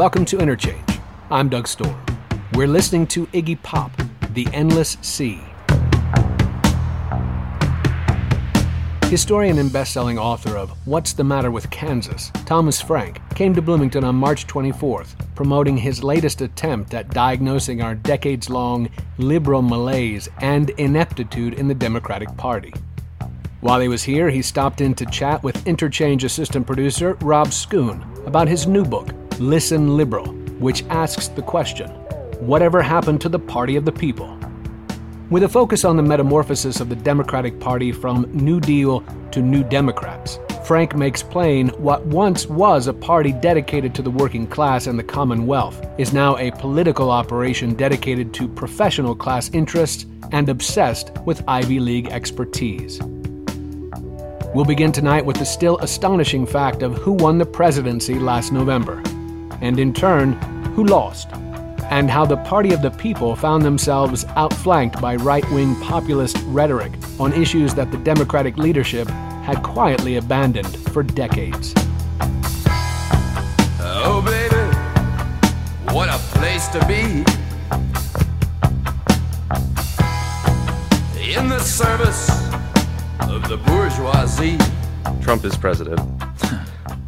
Welcome to Interchange. I'm Doug Storm. We're listening to Iggy Pop, The Endless Sea. Historian and best-selling author of What's the Matter with Kansas, Thomas Frank, came to Bloomington on March 24th, promoting his latest attempt at diagnosing our decades-long liberal malaise and ineptitude in the Democratic Party. While he was here, he stopped in to chat with Interchange assistant producer Rob Schoon about his new book, Listen Liberal, which asks the question Whatever happened to the Party of the People? With a focus on the metamorphosis of the Democratic Party from New Deal to New Democrats, Frank makes plain what once was a party dedicated to the working class and the Commonwealth is now a political operation dedicated to professional class interests and obsessed with Ivy League expertise. We'll begin tonight with the still astonishing fact of who won the presidency last November, and in turn, who lost, and how the Party of the People found themselves outflanked by right wing populist rhetoric on issues that the Democratic leadership had quietly abandoned for decades. Oh, baby, what a place to be. In the service of the bourgeoisie. Trump is president.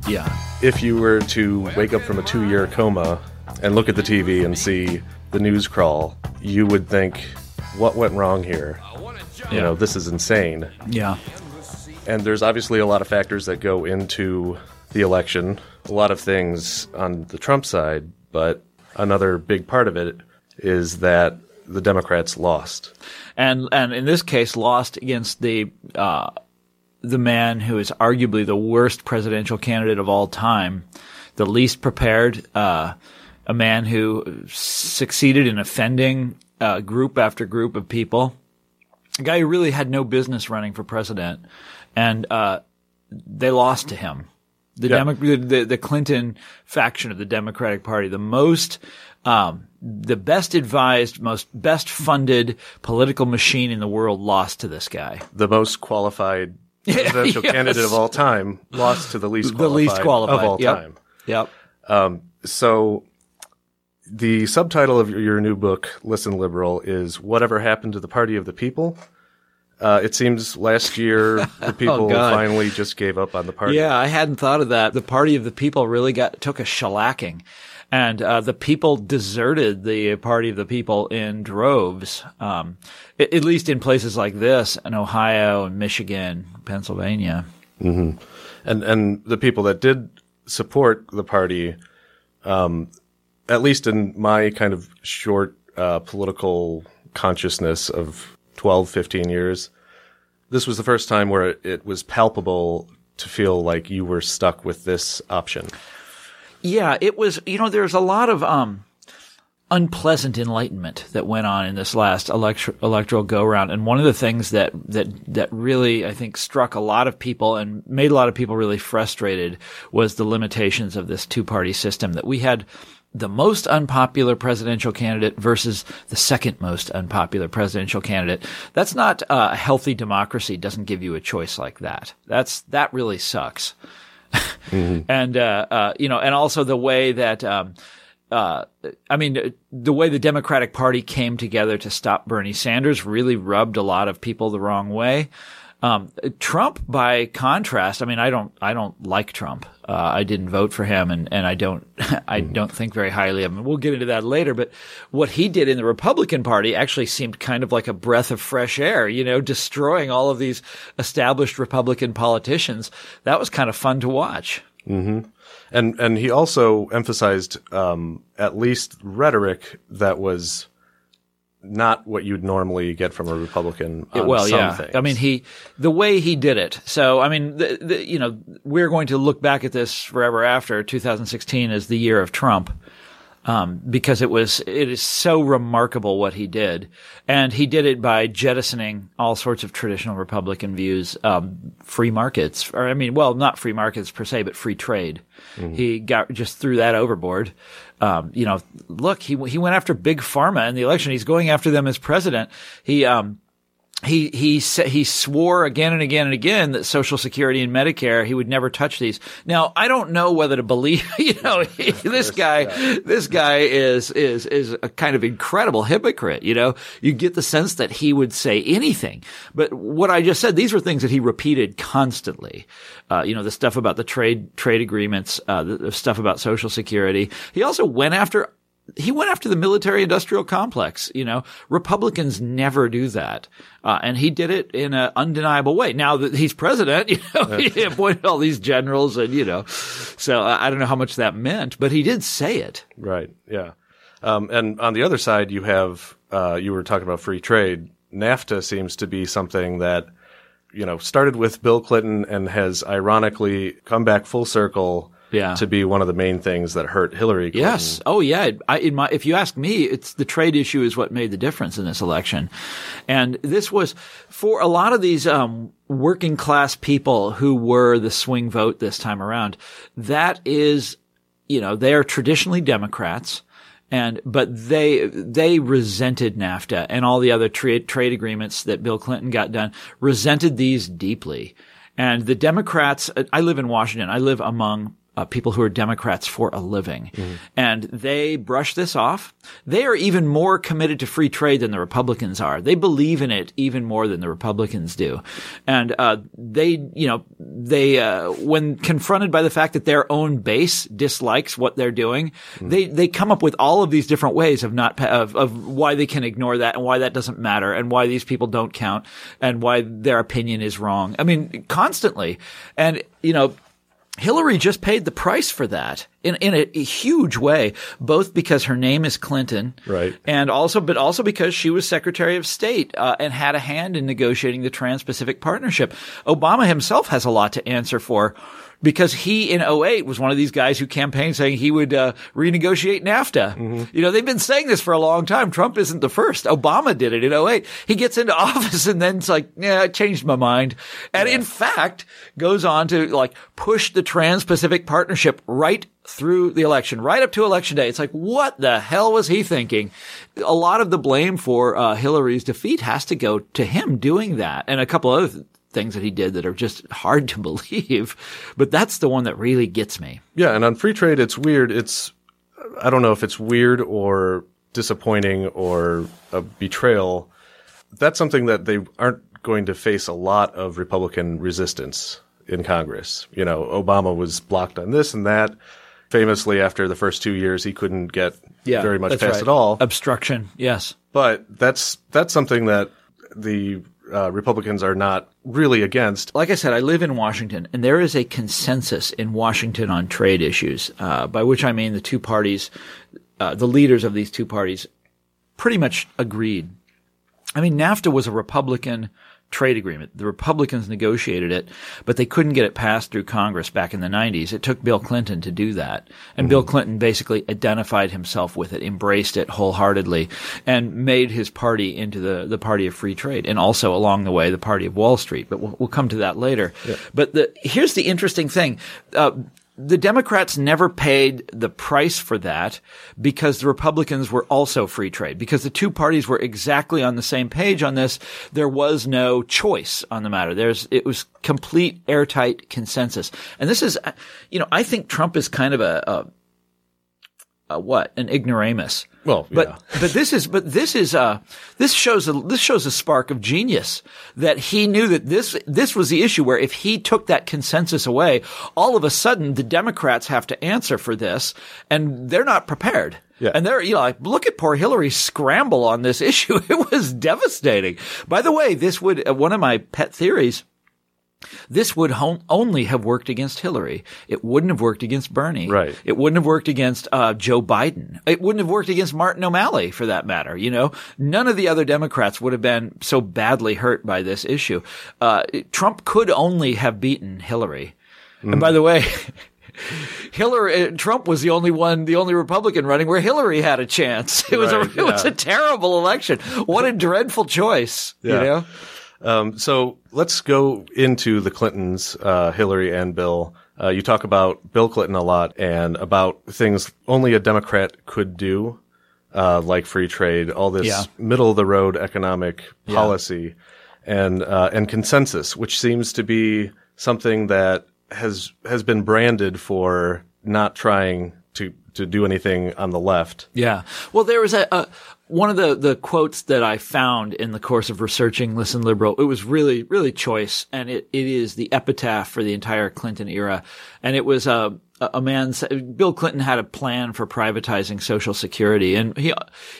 Yeah. If you were to wake up from a two year coma and look at the TV and see the news crawl, you would think, what went wrong here? You know, this is insane. Yeah. And there's obviously a lot of factors that go into the election, a lot of things on the Trump side, but another big part of it is that the Democrats lost. And and in this case, lost against the uh, the man who is arguably the worst presidential candidate of all time, the least prepared, uh, a man who succeeded in offending uh, group after group of people, a guy who really had no business running for president, and uh, they lost to him. The, Yeah. Demo- the the Clinton faction of the Democratic Party, the most, um, the best advised, most best funded political machine in the world, lost to this guy. The most qualified presidential Yes. candidate of all time lost to the least The qualified, least qualified of all Yep. time. Yep. So, the subtitle of your, your new book, Listen Liberal, is Whatever Happened to the Party of the People? Uh, it seems last year the people Oh, finally just gave up on the party. Yeah, I hadn't thought of that. The party of the people really got took a shellacking, and uh, the people deserted the party of the people in droves. Um, at least in places like this, in Ohio and Michigan, Pennsylvania. And, and the people that did support the party, um, at least in my kind of short uh, political consciousness of 12, 15 years, this was the first time where it was palpable to feel like you were stuck with this option. Yeah, it was. You know, there's a lot of um, unpleasant enlightenment that went on in this last electro- electoral go round, and one of the things that that that really I think struck a lot of people and made a lot of people really frustrated was the limitations of this two party system that we had. The most unpopular presidential candidate versus the second most unpopular presidential candidate. That's not uh, a healthy democracy. Doesn't give you a choice like that. That's that really sucks and uh, uh, you know, and also the way that. Um, uh, I mean, the way the Democratic Party came together to stop Bernie Sanders really rubbed a lot of people the wrong way. Um, Trump, by contrast, I mean, I don't, I don't like Trump. Uh, I didn't vote for him, and and I don't, I don't think very highly of him. We'll get into that later. But what he did in the Republican Party actually seemed kind of like a breath of fresh air. You know, destroying all of these established Republican politicians. That was kind of fun to watch. And and he also emphasized um, at least rhetoric that was not what you'd normally get from a Republican. On well, yeah. things. I mean, he the way he did it. So, I mean, the, the, you know, we're going to look back at this forever after 2016 as the year of Trump. Um, because it was, it is so remarkable what he did. And he did it by jettisoning all sorts of traditional Republican views, um, free markets, or I mean, well, not free markets per se, but free trade. He got, just threw that overboard. Um, you know, look, he, he went after big pharma in the election. He's going after them as president. He, um, he he sa- he swore again and again and again that Social Security and Medicare he would never touch these. Now I don't know whether to believe. You know, this guy this guy is is is a kind of incredible hypocrite. You know, you get the sense that he would say anything. But what I just said, these were things that he repeated constantly. Uh, you know, the stuff about the trade trade agreements, uh, the, the stuff about Social Security. He also went after he went after the military industrial complex. You know, Republicans never do that. Uh, and he did it in an undeniable way. Now that he's president, you know, he appointed all these generals and, you know, so I I don't know how much that meant, but he did say it. Right. Yeah. Um, and on the other side, you have uh, you were talking about free trade. NAFTA seems to be something that you know started with Bill Clinton and has ironically come back full circle. Yeah. To be one of the main things that hurt Hillary Clinton. Yes. Oh, yeah. I, in my, if you ask me, it's the trade issue is what made the difference in this election, and this was for a lot of these um, working class people who were the swing vote this time around. That is, you know, they are traditionally Democrats. And, but they, they resented NAFTA and all the other trade, trade agreements that Bill Clinton got done, resented these deeply. And the Democrats, I live in Washington. I live among uh, people who are Democrats for a living. And they brush this off. They are even more committed to free trade than the Republicans are. They believe in it even more than the Republicans do. And, uh, they, you know, they, uh, when confronted by the fact that their own base dislikes what they're doing, they, they come up with all of these different ways of not, of, of why they can ignore that and why that doesn't matter and why these people don't count and why their opinion is wrong. I mean, constantly. And, you know, Hillary just paid the price for that in, in a, a huge way, both because her name is Clinton. Right. And also, but also because she was Secretary of State, uh, and had a hand in negotiating the Trans-Pacific Partnership. Obama himself has a lot to answer for because he in 08 was one of these guys who campaigned saying he would uh, renegotiate NAFTA. You know, they've been saying this for a long time. Trump isn't the first. Obama did it in 08. He gets into office and then it's like, yeah, I changed my mind. And in fact, goes on to like push the Trans-Pacific Partnership right through the election, right up to election day. It's like, what the hell was he thinking? A lot of the blame for uh, Hillary's defeat has to go to him doing that and a couple other th- things that he did that are just hard to believe. But that's the one that really gets me. Yeah, and on free trade, it's weird. It's I don't know if it's weird or disappointing or a betrayal. That's something that they aren't going to face a lot of Republican resistance in Congress. You know, Obama was blocked on this and that. Famously, after the first two years, he couldn't get very much passed right. at all. Obstruction. Yes. But that's that's something that the uh, Republicans are not really against. like I said, I live in Washington, and there is a consensus in Washington on trade issues, uh, by which I mean the two parties, uh, the leaders of these two parties, pretty much agreed. I mean, NAFTA was a Republican trade agreement. The Republicans negotiated it, but they couldn't get it passed through Congress back in the 90s. It took Bill Clinton to do that. And Bill Clinton basically identified himself with it, embraced it wholeheartedly, and made his party into the, the party of free trade. And also along the way, the party of Wall Street. But we'll, we'll come to that later. But the, here's the interesting thing. Uh, the Democrats never paid the price for that because the Republicans were also free trade. Because the two parties were exactly on the same page on this, there was no choice on the matter. There's, it was complete airtight consensus. And this is, you know, I think Trump is kind of a, a, a what? An ignoramus. Well, But yeah. but this is but this is uh this shows a this shows a spark of genius that he knew that this this was the issue where if he took that consensus away, all of a sudden the Democrats have to answer for this, and they're not prepared. Yeah. And they're, you know, like, look at poor Hillary's scramble on this issue. It was devastating. By the way, this would, uh, one of my pet theories, this would hon- only have worked against Hillary. It wouldn't have worked against Bernie. Right. It wouldn't have worked against uh, Joe Biden. It wouldn't have worked against Martin O'Malley, for that matter. You know, none of the other Democrats would have been so badly hurt by this issue. Uh, Trump could only have beaten Hillary. And by the way. Hillary, uh, Trump was the only one, the only Republican running where Hillary had a chance. It was Right, a, it was a terrible election. What a dreadful choice. You Yeah. know? Um, so let's go into the Clintons, uh, Hillary and Bill. Uh, you talk about Bill Clinton a lot and about things only a Democrat could do, uh, like free trade, all this Yeah. middle of the road economic policy. and uh, and consensus, which seems to be something that has has been branded for not trying to to do anything on the left. Yeah. Well, there was a, a one of the, the quotes that I found in the course of researching Listen Liberal, it was really, really choice. And it, it is the epitaph for the entire Clinton era. And it was a, a man, Bill Clinton had a plan for privatizing Social Security and he,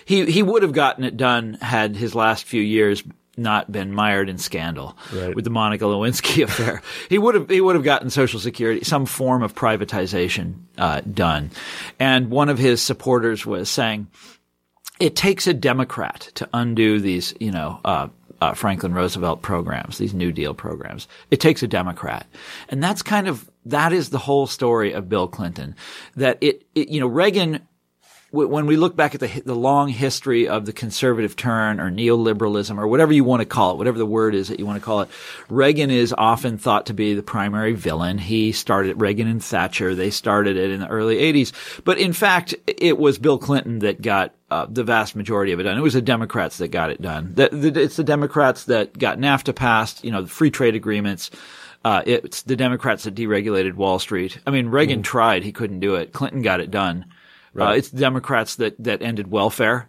he, he would have gotten it done had his last few years not been mired in scandal Right. with the Monica Lewinsky affair. he would have he would have gotten Social Security, some form of privatization uh, done. And one of his supporters was saying, "It takes a Democrat to undo these, you know." Uh, uh, Franklin Roosevelt programs, these New Deal programs. It takes a Democrat. And that's kind of, that is the whole story of Bill Clinton. That it, it you know, Reagan when we look back at the the long history of the conservative turn or neoliberalism or whatever you want to call it, whatever the word is that you want to call it, Reagan is often thought to be the primary villain. He started Reagan and Thatcher. They started it in the early 80s. But in fact, it was Bill Clinton that got uh, the vast majority of it done. It was the Democrats that got it done. The, the, it's the Democrats that got NAFTA passed, you know, the free trade agreements. Uh, it's the Democrats that deregulated Wall Street. I mean, Reagan tried. He couldn't do it. Clinton got it done. Uh, it's the Democrats that, that ended welfare.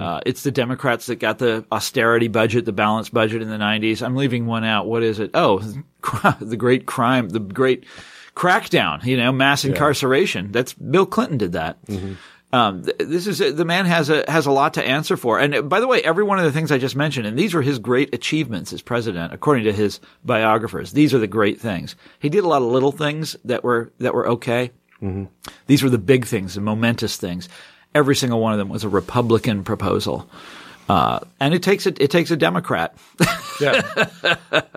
Uh, it's the Democrats that got the austerity budget, the balanced budget in the 90s. I'm leaving one out. What is it? Oh, the great crime, the great crackdown, you know, mass incarceration. That's Bill Clinton did that. Um, th- this is the man has a has a lot to answer for. And by the way, every one of the things I just mentioned, and these were his great achievements as president, according to his biographers. These are the great things. He did a lot of little things that were that were okay. These were the big things, the momentous things. Every single one of them was a Republican proposal, uh, and it takes a, it takes a Democrat. Yeah.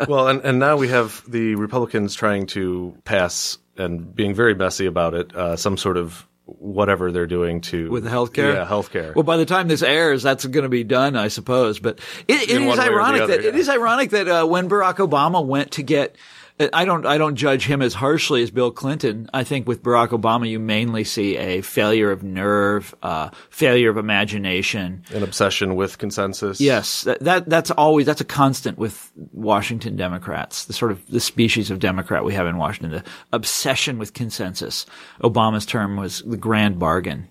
well, and, and now we have the Republicans trying to pass and being very messy about it, uh, some sort of whatever they're doing to with the healthcare. Yeah, healthcare. Well, by the time this airs, that's going to be done, I suppose. But it, it is one way or the ironic other, that it yeah. is ironic that uh, when Barack Obama went to get. I don't. I don't judge him as harshly as Bill Clinton. I think with Barack Obama, you mainly see a failure of nerve, uh, failure of imagination. An obsession with consensus. Yes, that, that that's always that's a constant with Washington Democrats. The sort of the species of Democrat we have in Washington, the obsession with consensus. Obama's term was the grand bargain,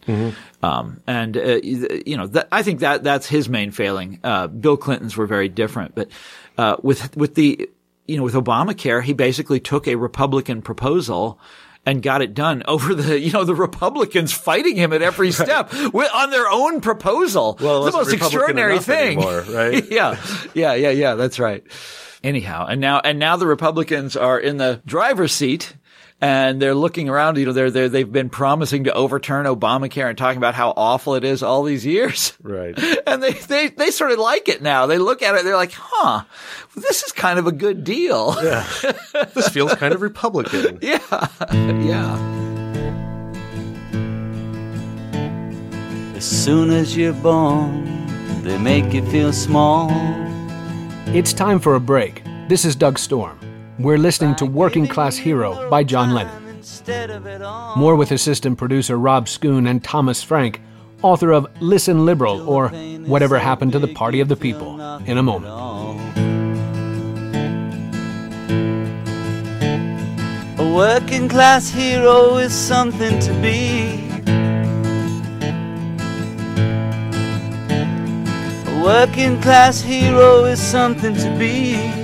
um, and uh, you know that, I think that that's his main failing. Uh, Bill Clinton's were very different, but uh, with with the you know with Obamacare, he basically took a Republican proposal. And got it done over the, you know, the Republicans fighting him at every step wi- on their own proposal. Well, it the most Republican extraordinary thing, anymore, right? yeah, yeah, yeah, yeah. That's right. Anyhow, and now and now the Republicans are in the driver's seat. And they're looking around, you know, they're, they're, they've been promising to overturn Obamacare and talking about how awful it is all these years. Right. And they, they, they sort of like it now. They look at it, they're like, huh, this is kind of a good deal. Yeah. this feels kind of Republican. Yeah. Yeah. As soon as you're born, they make you feel small. It's time for a break. This is Doug Storm. We're listening to Working Class Hero by John Lennon. Instead of it all, More with assistant producer Rob Schoon and Thomas Frank, author of Listen Liberal or Whatever Happened to the Party of the People, in a moment. A working class hero is something to be. A working class hero is something to be.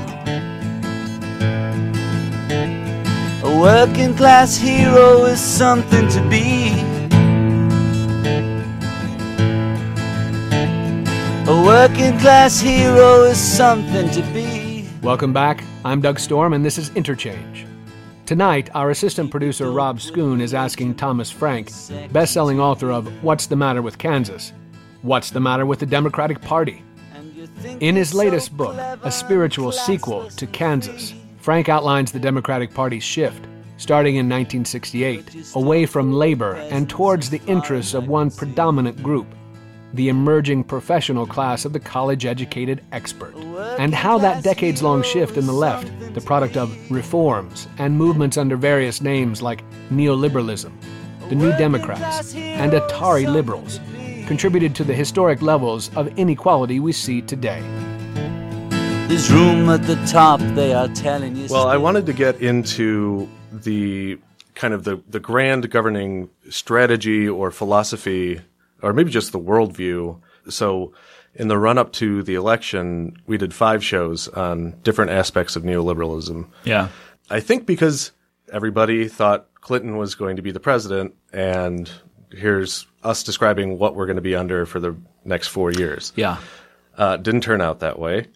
Working class hero is something to be. A working class hero is something to be. Welcome back. I'm Doug Storm, and this is Interchange. Tonight, our assistant producer Rob Schoon is asking Thomas Frank, best-selling author of What's the Matter with Kansas, what's the matter with the Democratic Party? In his latest book, a spiritual sequel to Kansas, Frank outlines the Democratic Party's shift, starting in 1968, away from labor and towards the interests of one predominant group, the emerging professional class of the college educated expert, and how that decades long shift in the left, the product of reforms and movements under various names like neoliberalism, the New Democrats, and Atari liberals, contributed to the historic levels of inequality we see today. There's room at the top, they are telling you. Well, I wanted to get into the kind of the, the grand governing strategy or philosophy, or maybe just the worldview. So, in the run up to the election, we did five shows on different aspects of neoliberalism. Yeah. I think because everybody thought Clinton was going to be the president, and here's us describing what we're going to be under for the next four years. Yeah. Uh, didn't turn out that way.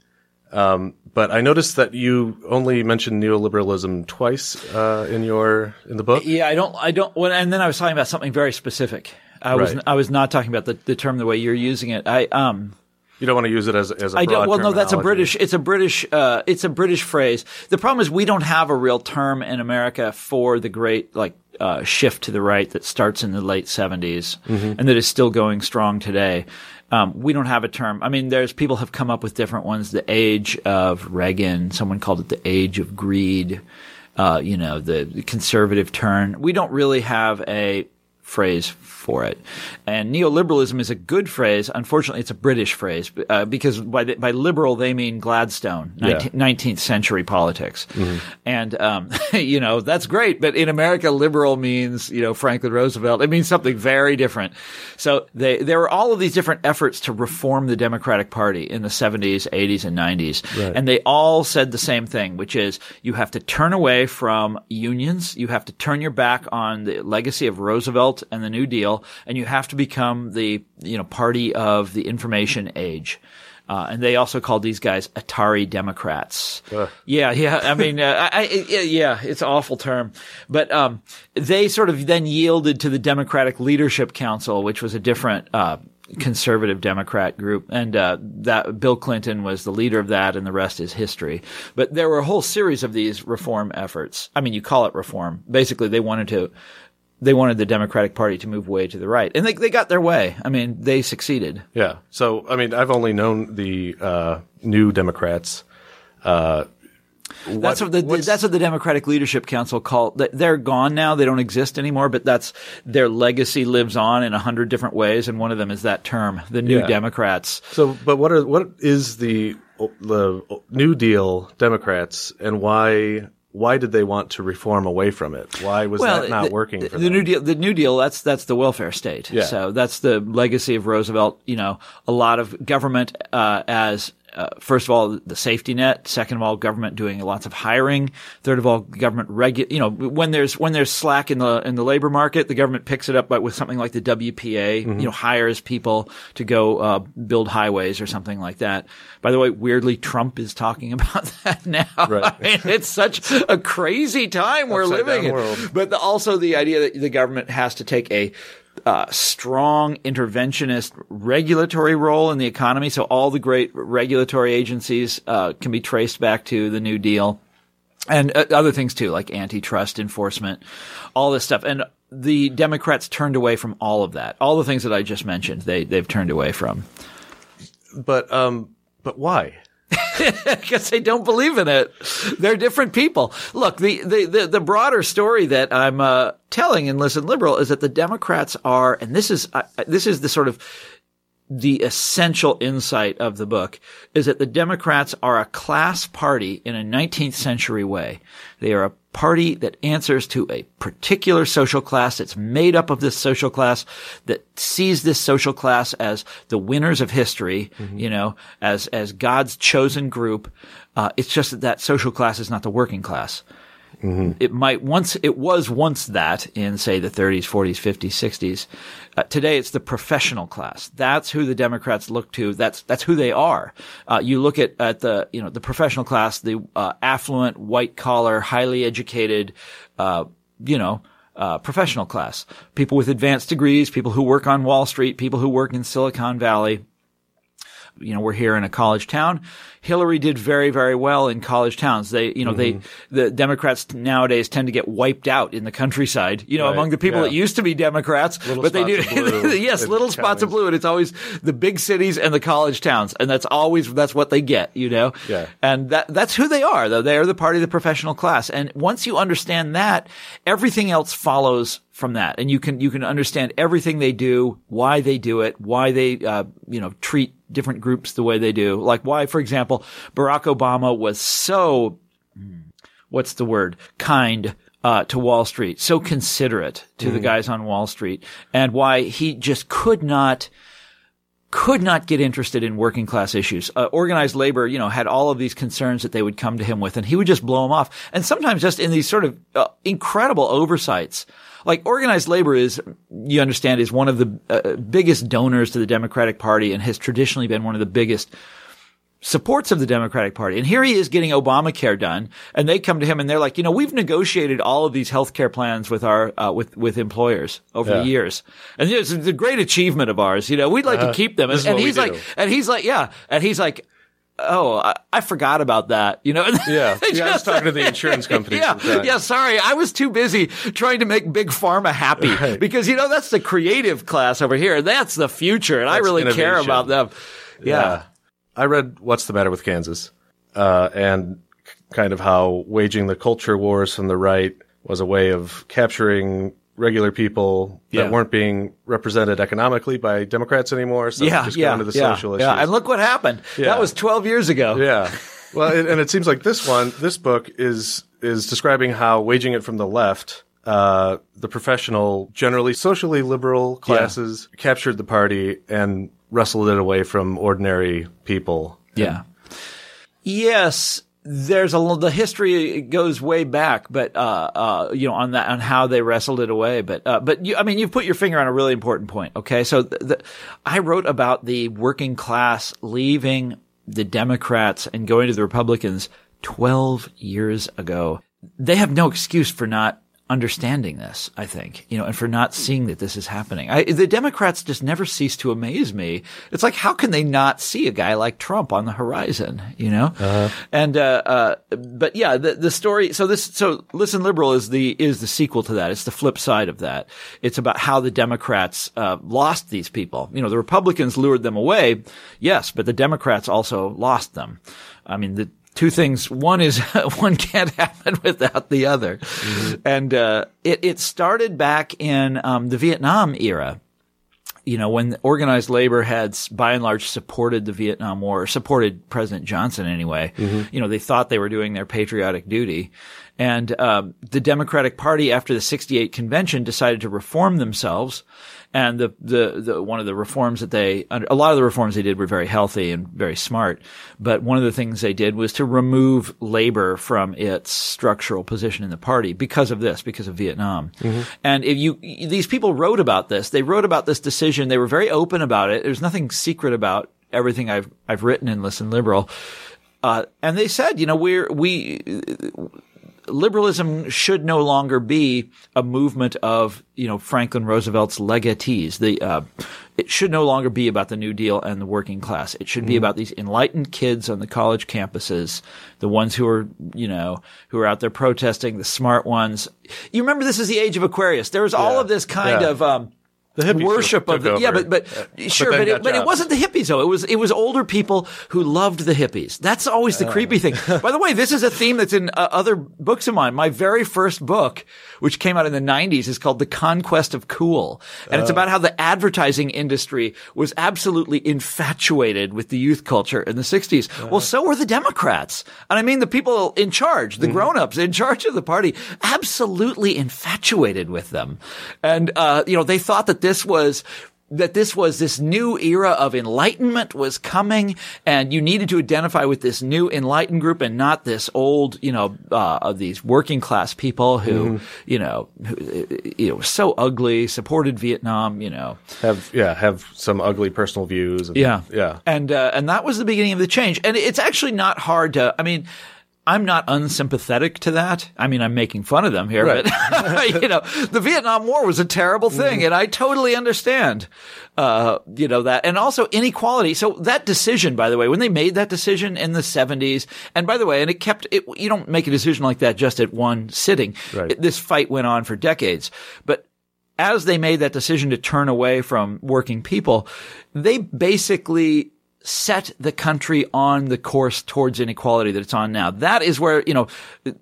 Um, but I noticed that you only mentioned neoliberalism twice uh, in your in the book. Yeah, I don't, I don't, when, and then I was talking about something very specific. I was, Right. I was not talking about the, the term the way you're using it. I, um, You don't want to use it as as a I don't. Well, no, that's a. British. It's a British. Uh, it's a British phrase. The problem is we don't have a real term in America for the great like uh, shift to the right that starts in the late 70s Mm-hmm. and that is still going strong today. Um, we don't have a term. I mean, there's people have come up with different ones. The age of Reagan. Someone called it the age of greed. Uh, you know, the, the conservative turn. We don't really have a phrase for it. And neoliberalism is a good phrase. Unfortunately, it's a British phrase uh, because by, the, by liberal they mean Gladstone, 19, 19th century politics. And, um, you know, that's great. But in America, liberal means, you know, Franklin Roosevelt. It means something very different. So they, there were all of these different efforts to reform the Democratic Party in the 70s, 80s, and 90s. And they all said the same thing, which is you have to turn away from unions. You have to turn your back on the legacy of Roosevelt and the New Deal, and you have to become the, you know, party of the information age. Uh, and they also called these guys Atari Democrats. Yeah, yeah. I mean, uh, I, I, yeah, yeah, it's an awful term, but um, they sort of then yielded to the Democratic Leadership Council, which was a different uh, conservative Democrat group, and uh, that Bill Clinton was the leader of that, and the rest is history. But there were a whole series of these reform efforts. I mean, you call it reform. Basically, they wanted to. They wanted the Democratic Party to move way to the right, and they they got their way. I mean, they succeeded. Yeah. So I mean, I've only known the uh, New Democrats. Uh, That's what the that's what the Democratic Leadership Council called. they- They're gone now; they don't exist anymore. But that's their legacy lives on in a hundred different ways, and one of them is that term, the New Yeah. Democrats. So, but what are what is the the New Deal Democrats, and why why did they want to reform away from it? Why was that not the, working for the them? New Deal? The New Deal that's that's the welfare state. Yeah. So that's the legacy of Roosevelt. You know, a lot of government uh, as uh, first of all the safety net. Second of all, government doing lots of hiring. Third of all, government regu- You know, when there's when there's slack in the in the labor market, the government picks it up by, with something like the WPA. Mm-hmm. You know, hires people to go uh, build highways or something like that. By the way, weirdly, Trump is talking about that now. Right. I mean, it's such a crazy time we're Upside living in. world. But the, also the idea that the government has to take a uh, strong interventionist regulatory role in the economy. So all the great regulatory agencies uh, can be traced back to the New Deal and uh, other things too, like antitrust enforcement, all this stuff. And the Democrats turned away from all of that. All the things that I just mentioned, they they've turned away from But um, but why? because they don't believe in it. They're different people. Look, the the the, the broader story that I'm uh, telling in Listen Liberal is that the Democrats are, and this is uh, this is the sort of the essential insight of the book is that the Democrats are a class party in a 19th century way. They are a party that answers to a particular social class that's made up of this social class that sees this social class as the winners of history, you know, as, as God's chosen group. Uh, it's just that that social class is not the working class. It might once, it was once that in say the 30s, 40s, 50s, 60s. Uh, today it's the professional class. That's who the Democrats look to. That's, that's who they are. Uh, you look at, at the, you know, the professional class, the, uh, affluent, white collar, highly educated, uh, you know, uh, professional class. People with advanced degrees, people who work on Wall Street, people who work in Silicon Valley you know, we're here in a college town. Hillary did very, very well in college towns. They, you know, Mm-hmm. they, the Democrats nowadays tend to get wiped out in the countryside, you know, Right, among the people yeah. that used to be Democrats, Little but they do, spots of blue yes, little spots of blue. And it's always the big cities and the college towns. And that's always, that's what they get, you know? Yeah. And that, that's who they are, though. They are the party of the professional class. And once you understand that, everything else follows from that. And you can, you can understand everything they do, why they do it, why they, uh, you know, treat different groups the way they do. Like why, for example, Barack Obama was so, what's the word? Kind. Uh, to Wall Street, so considerate to the guys on Wall Street, and why he just could not, could not get interested in working class issues. Uh, organized labor, you know, had all of these concerns that they would come to him with, and he would just blow them off. And sometimes just in these sort of uh, incredible oversights. Like organized labor is, you understand, is one of the uh, biggest donors to the Democratic Party and has traditionally been one of the biggest supports of the Democratic Party. And here he is getting Obamacare done, and they come to him and they're like, you know, we've negotiated all of these health care plans with our uh, with with employers over Yeah. the years, and it's a great achievement of ours. You know, we'd like to keep them. Uh-huh. And, and he's do. like, and he's like, yeah, and he's like. Oh, I, I forgot about that. You know, Yeah. They Yeah, I was talking to the insurance company. Yeah, yeah. Sorry, I was too busy trying to make big pharma happy because you know that's the creative class over here. That's the future, and I That's really care about them. yeah. I read What's the Matter with Kansas, uh, and kind of how waging the culture wars from the right was a way of capturing regular people Yeah. that weren't being represented economically by Democrats anymore. So yeah, just yeah, going to the yeah, social yeah. issues. And look what happened. Yeah. That was 12 years ago. Yeah. Well, it, and it seems like this one, this book is is describing how waging it from the left, uh, the professional, generally socially liberal classes captured the party and wrestled it away from ordinary people. Yeah. Yes, there's a l- the history goes way back, but uh, uh, you know on that on how they wrestled it away. But uh, but you, I mean, you've put your finger on a really important point. Okay, so th- the, I wrote about the working class leaving the Democrats and going to the Republicans 12 years ago. They have no excuse for not understanding this, I think, you know, and for not seeing that this is happening. I, the Democrats just never cease to amaze me. It's like, how can they not see a guy like Trump on the horizon, you know? And, uh, uh, but yeah, the, the story, so this, so Listen Liberal is the, is the sequel to that. It's the flip side of that. It's about how the Democrats, uh, lost these people. You know, the Republicans lured them away. Yes, but the Democrats also lost them. I mean, the, two things. One is one can't happen without the other, and uh, it it started back in um, the Vietnam era. You know, when organized labor had by and large supported the Vietnam War, or supported President Johnson anyway. You know, they thought they were doing their patriotic duty. And um, the Democratic Party, after the '68 convention, decided to reform themselves. And the, the the one of the reforms that they a lot of the reforms they did were very healthy and very smart. But one of the things they did was to remove labor from its structural position in the party because of this, because of Vietnam. And if you these people wrote about this, they wrote about this decision. They were very open about it. There's nothing secret about everything I've I've written in Listen Liberal. Uh, and they said, you know, we're we liberalism should no longer be a movement of you know Franklin Roosevelt's legatees. The uh, it should no longer be about the New Deal and the working class. It should be about these enlightened kids on the college campuses, the ones who are you know who are out there protesting, the smart ones. You remember this is the age of Aquarius. There was all Yeah. of this kind Yeah. of. Um, The hippies worship of the yeah, over. but Uh, but sure, then but, it, but it wasn't the hippies though. It was it was older people who loved the hippies. That's always the creepy thing. By the way, this is a theme that's in uh, other books of mine. My very first book, which came out in the '90s, is called "The Conquest of Cool," and it's about how the advertising industry was absolutely infatuated with the youth culture in the '60s. Well, so were the Democrats, and I mean the people in charge, the grown-ups in charge of the party, absolutely infatuated with them, and uh, you know they thought that this was that this was this new era of enlightenment was coming and you needed to identify with this new enlightened group and not this old, you know, uh, of these working class people who, you know, who, you know, were so ugly, supported Vietnam, you know. have yeah have some ugly personal views. And, Yeah. yeah. And, uh, and that was the beginning of the change. And it's actually not hard to, I mean, I'm not unsympathetic to that. I mean, I'm making fun of them here, Right. but you know, the Vietnam War was a terrible thing, and I totally understand, uh, you know that, and also inequality. So that decision, by the way, when they made that decision in the 70s, and by the way, and it kept it. You don't make a decision like that just at one sitting. Right. It- this fight went on for decades, but as they made that decision to turn away from working people, they basically set the country on the course towards inequality that it's on now. That is where, you know,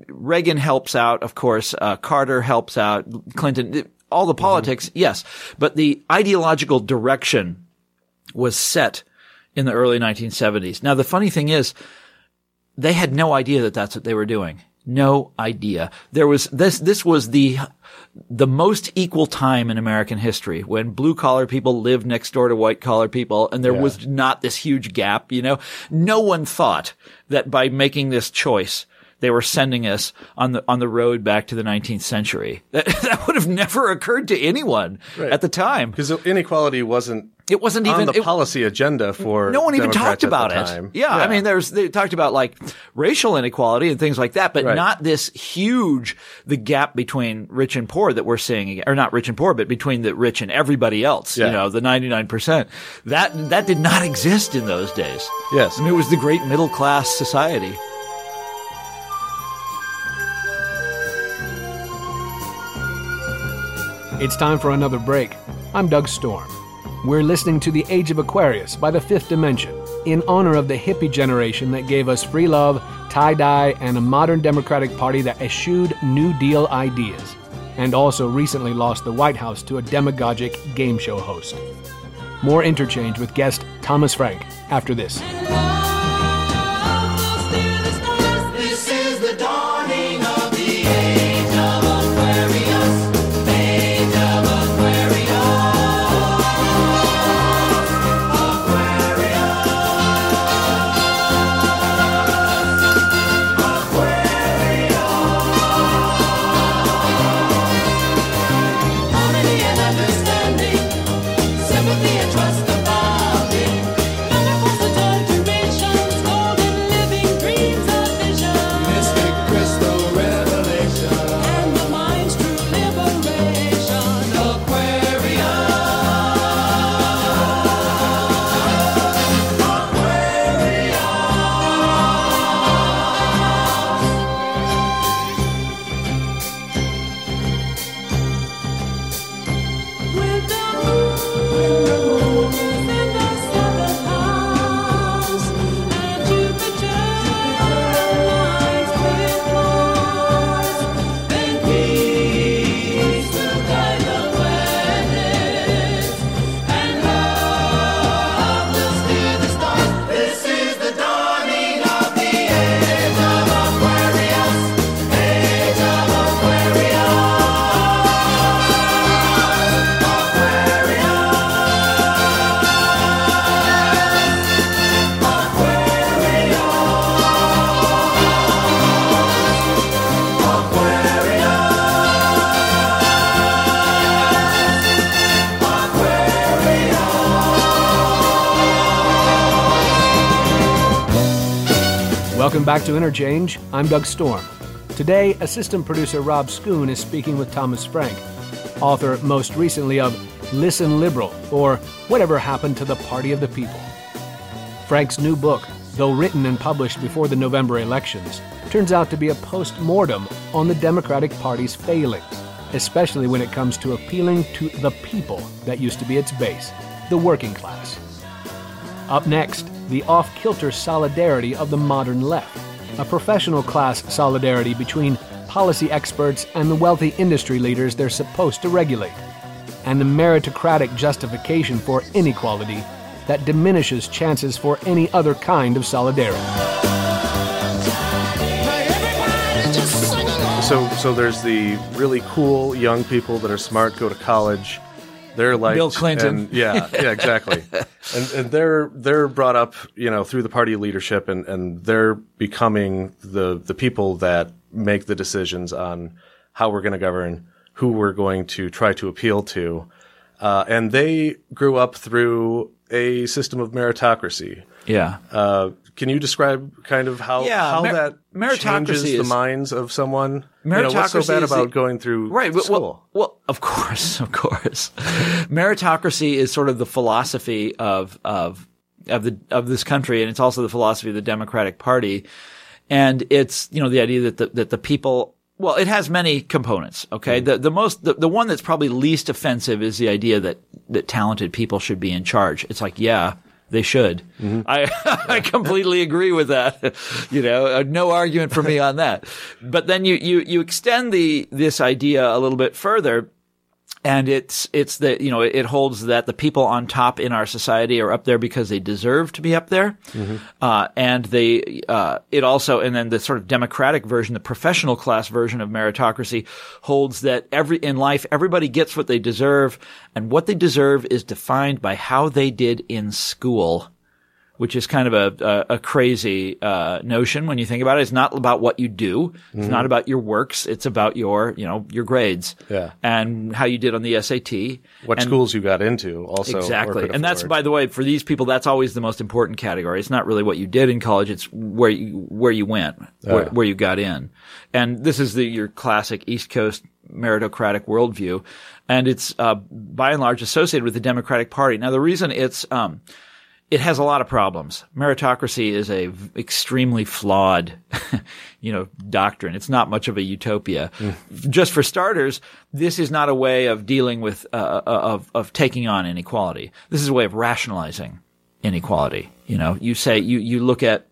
Reagan helps out, of course, uh, Carter helps out, Clinton, all the politics, yes, but the ideological direction was set in the early 1970s. Now, the funny thing is, they had no idea that that's what they were doing. No idea. There was this, this was the, the most equal time in American history when blue collar people lived next door to white collar people and there was not this huge gap, you know? No one thought that by making this choice, they were sending us on the, on the road back to the 19th century. That, that would have never occurred to anyone at the time. Because inequality wasn't It wasn't on even, the it- policy agenda for no one even Democrats talked about it. time. Yeah, I mean, there's they talked about like racial inequality and things like that, but Right. not this huge the gap between rich and poor that we're seeing, or not rich and poor, but between the rich and everybody else. You know, the 99 percent that that did not exist in those days. Yes. I mean, it was the great middle class society. It's time for another break. I'm Doug Storm. We're listening to The Age of Aquarius by The Fifth Dimension in honor of the hippie generation that gave us free love, tie dye, and a modern Democratic Party that eschewed New Deal ideas, and also recently lost the White House to a demagogic game show host. More interchange with guest Thomas Frank after this. This Welcome back to Interchange. I'm Doug Storm. Today, assistant producer Rob Schoon is speaking with Thomas Frank, author most recently of Listen Liberal or Whatever Happened to the Party of the People. Frank's new book, though written and published before the November elections, turns out to be a post mortem on the Democratic Party's failings especially when it comes to appealing to the people that used to be its base, the working class. Up next, the off kilter solidarity of the modern left, a professional class solidarity between policy experts and the wealthy industry leaders they're supposed to regulate, and the meritocratic justification for inequality that diminishes chances for any other kind of solidarity. So, so there's the really cool young people that are smart, go to college. They're like Bill Clinton. and- yeah, yeah, exactly. and and they're they're brought up, you know, through the party leadership, and and they're becoming the the people that make the decisions on how we're going to govern, who we're going to try to appeal to, uh, and they grew up through a system of meritocracy. Yeah. Uh, can you describe kind of how Yeah, how mer- that meritocracy changes the is- minds of someone? You know, what's so Meritocracy bad about the- going through right well, school? well, well of course of course. Meritocracy is sort of the philosophy of of of the of this country and it's also the philosophy of the democratic party. And it's you know the idea that the, that the people well it has many components okay? Hmm. The the most the, the one that's probably least offensive is the idea that that talented people should be in charge. It's like yeah they should. I I completely agree with that. you know, uh, no argument for me on that. But then you you you extend the this idea a little bit further and it's it's that you know it holds that the people on top in our society are up there because they deserve to be up there, uh, and they uh, it also and then the sort of democratic version, the professional class version of meritocracy, holds that every in life everybody gets what they deserve, and what they deserve is defined by how they did in school which is kind of a, a, a crazy uh, notion when you think about it. It's not about what you do. It's not about your works. It's about your, you know, your grades. Yeah. And how you did on the SAT. what And- schools you got into also. Exactly. And that's, by the way, for these people, that's always the most important category. It's not really what you did in college. It's where you, where you went, where, where you got in. And this is the, your classic East Coast meritocratic worldview. And it's, uh, by and large associated with the Democratic Party. Now, the reason it's, um, it has a lot of problems. Meritocracy is a v- extremely flawed, you know, doctrine. It's not much of a utopia. Just for starters, this is not a way of dealing with, uh, uh, of, of taking on inequality. This is a way of rationalizing inequality. You know, you say, you, you look at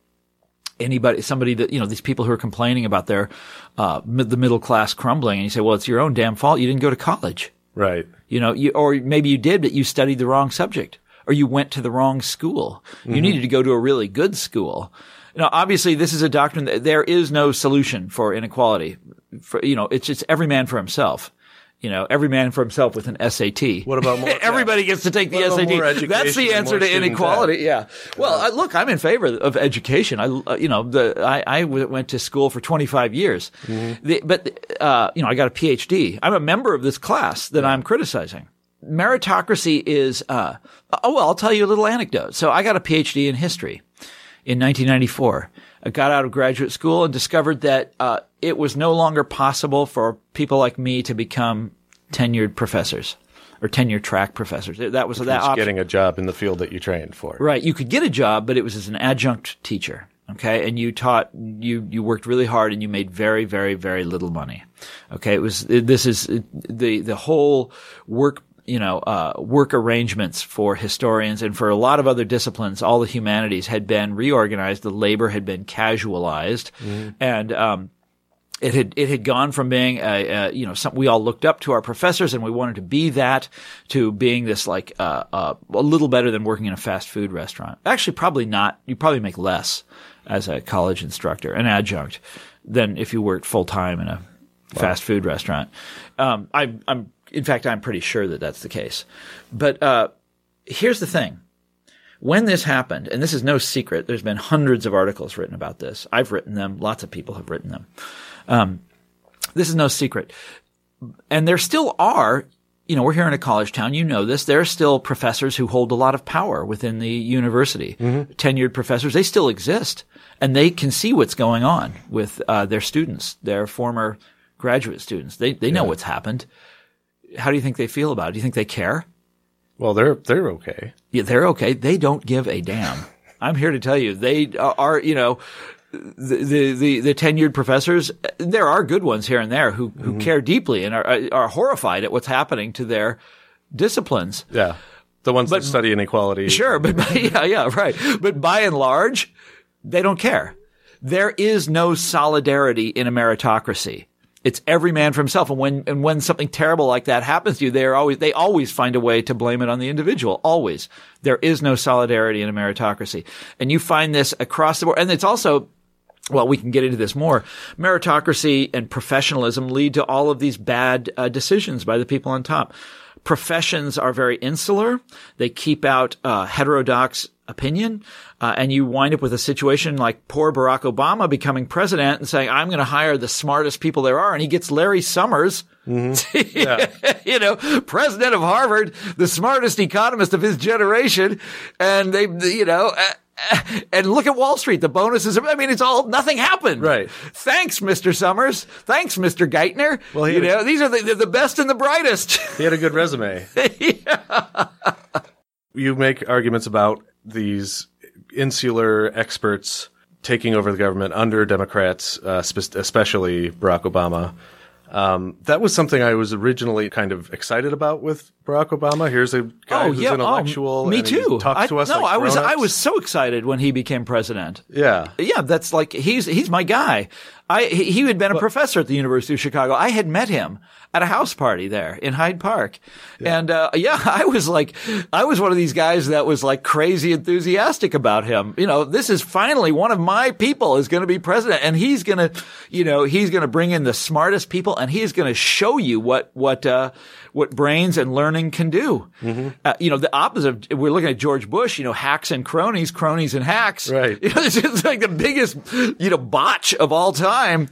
anybody, somebody that, you know, these people who are complaining about their, uh, mid, the middle class crumbling and you say, well, it's your own damn fault. You didn't go to college. right. You know, you, or maybe you did, but you studied the wrong subject or you went to the wrong school. You needed to go to a really good school. You know, obviously this is a doctrine that there is no solution for inequality. For, you know, it's just every man for himself. You know, every man for himself with an SAT. What about more- Everybody gets to take the SAT. That's the answer to inequality. Yeah. Well, I, look, I'm in favor of education. I, uh, you know, the I, I went to school for 25 years, Mm-hmm. the, but uh, you know, I got a PhD. I'm a member of this class that I'm criticizing. Meritocracy is. Uh, oh well, I'll tell you a little anecdote. So I got a PhD in history in 1994. I got out of graduate school and discovered that uh, it was no longer possible for people like me to become tenured professors or tenure track professors. That was that Just option. getting a job in the field that you trained for. Right. You could get a job, but it was as an adjunct teacher. Okay. And you taught, you, you worked really hard and you made very, very, very little money. Okay. It was, this is the, the whole work, you know, uh, work arrangements for historians and for a lot of other disciplines, all the humanities had been reorganized. The labor had been casualized and, um, it had it had gone from being a, a you know some, we all looked up to our professors and we wanted to be that to being this like uh, uh, a little better than working in a fast food restaurant. Actually, probably not. You probably make less as a college instructor, an adjunct, than if you worked full time in a fast food restaurant. Um, I, I'm in fact I'm pretty sure that that's the case. But uh, here's the thing when this happened, and this is no secret, there's been hundreds of articles written about this. I've written them. Lots of people have written them. Um, this is no secret. And there still are, you know, we're here in a college town. You know this. There are still professors who hold a lot of power within the university. Tenured professors, they still exist and they can see what's going on with, uh, their students, their former graduate students. They, they know what's happened. How do you think they feel about it? Do you think they care? Well, they're they're okay. Yeah, they're okay. They don't give a damn. I'm here to tell you, they are, you know, the, the, the, tenured professors, there are good ones here and there who, who mm-hmm. care deeply and are, are horrified at what's happening to their disciplines. Yeah. The ones that study inequality. Sure, but yeah, yeah, right. But by and large, they don't care. There is no solidarity in a meritocracy. It's every man for himself. And when, and when something terrible like that happens to you, they're always, they always find a way to blame it on the individual. Always. There is no solidarity in a meritocracy. And you find this across the board. And it's also, well, we can get into this more. Meritocracy and professionalism lead to all of these bad uh, decisions by the people on top. Professions are very insular. They keep out uh, heterodox opinion, uh, and you wind up with a situation like poor Barack Obama becoming president and saying, "I'm going to hire the smartest people there are," and he gets Larry Summers. you know, president of Harvard, the smartest economist of his generation, and they, you know. Uh, and look at Wall Street. The bonuses. I mean, it's all nothing happened. Right. Thanks, Mr. Summers. Thanks, Mr. Geithner. Well, you had a- know, these are the, the best and the brightest. He had a good resume. You make arguments about these insular experts taking over the government under Democrats, uh, spe- especially Barack Obama. Um, that was something I was originally kind of excited about with Barack Obama. Here's a guy who's oh, intellectual. me and he too. Talks I, to us. no, like I was I was so excited when he became president. Yeah. Yeah, that's like he's he's my guy. I he, he had been a professor at the University of Chicago. I had met him at a house party there in Hyde Park, and uh, yeah, I was like, I was one of these guys that was like crazy enthusiastic about him. You know, this is finally one of my people is going to be president, and he's going to, you know, he's going to bring in the smartest people, and he's going to show you what what uh, what brains and learning can do. Uh, you know, the opposite. Of, we're looking at George Bush. You know, hacks and cronies, cronies and hacks. Right. You know, it's just like the biggest, you know, botch of all time.